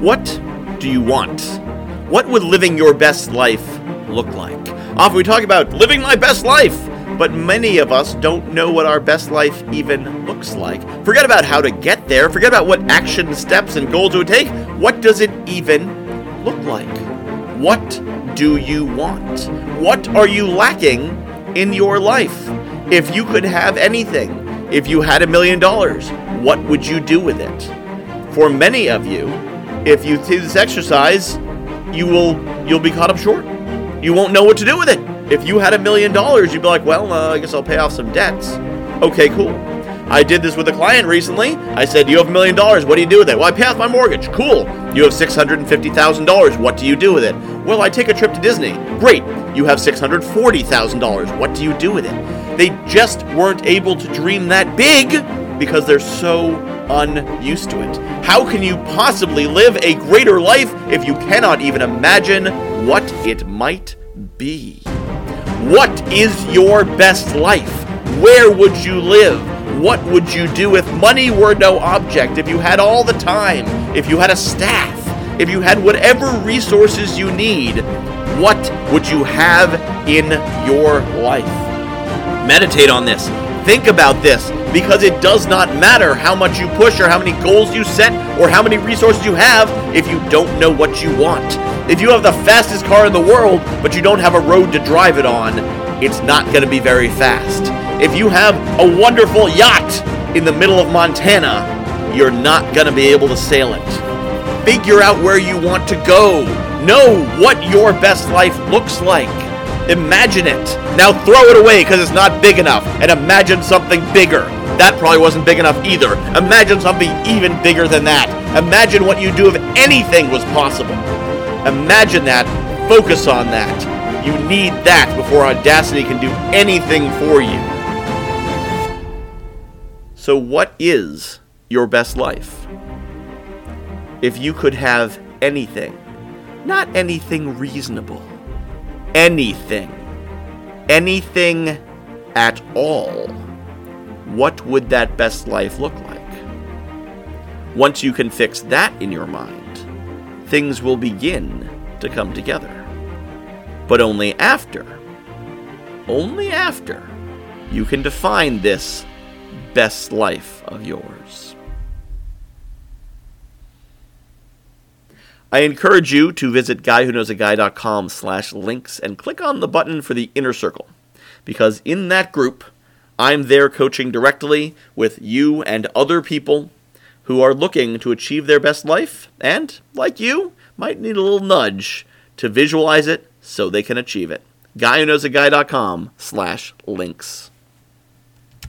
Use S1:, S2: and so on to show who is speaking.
S1: What do you want? What would living your best life look like? Often we talk about living my best life, but many of us don't know what our best life even looks like. Forget about how to get there, forget about what action steps and goals it would take. What does it even look like? What do you want? What are you lacking in your life? If you could have anything, if you had a million dollars, what would you do with it? For many of you, if you do this exercise, you will you'll be caught up short. You won't know what to do with it. If you had a million dollars, you'd be like, well, uh, I guess I'll pay off some debts. Okay, cool. I did this with a client recently. I said, You have a million dollars. What do you do with it? Well, I pay off my mortgage. Cool. You have $650,000. What do you do with it? Well, I take a trip to Disney. Great. You have $640,000. What do you do with it? They just weren't able to dream that big because they're so unused to it. How can you possibly live a greater life if you cannot even imagine what it might be? What is your best life? Where would you live? What would you do if money were no object? If you had all the time? If you had a staff? If you had whatever resources you need? What would you have in your life? Meditate on this. Think about this because it does not matter how much you push or how many goals you set or how many resources you have if you don't know what you want. If you have the fastest car in the world but you don't have a road to drive it on, it's not going to be very fast. If you have a wonderful yacht in the middle of Montana, you're not going to be able to sail it. Figure out where you want to go. Know what your best life looks like. Imagine it. Now throw it away because it's not big enough and imagine something bigger. That probably wasn't big enough either. Imagine something even bigger than that. Imagine what you'd do if anything was possible. Imagine that. Focus on that. You need that before Audacity can do anything for you. So, what is your best life? If you could have anything, not anything reasonable, anything, anything at all, what would that best life look like? Once you can fix that in your mind, things will begin to come together. But only after, only after, you can define this best life of yours. I encourage you to visit guywhoknowsaguy.com slash links and click on the button for the inner circle, because in that group, I'm there coaching directly with you and other people who are looking to achieve their best life and, like you, might need a little nudge to visualize it so they can achieve it. GuyWhoKnowsAGuy.com slash links.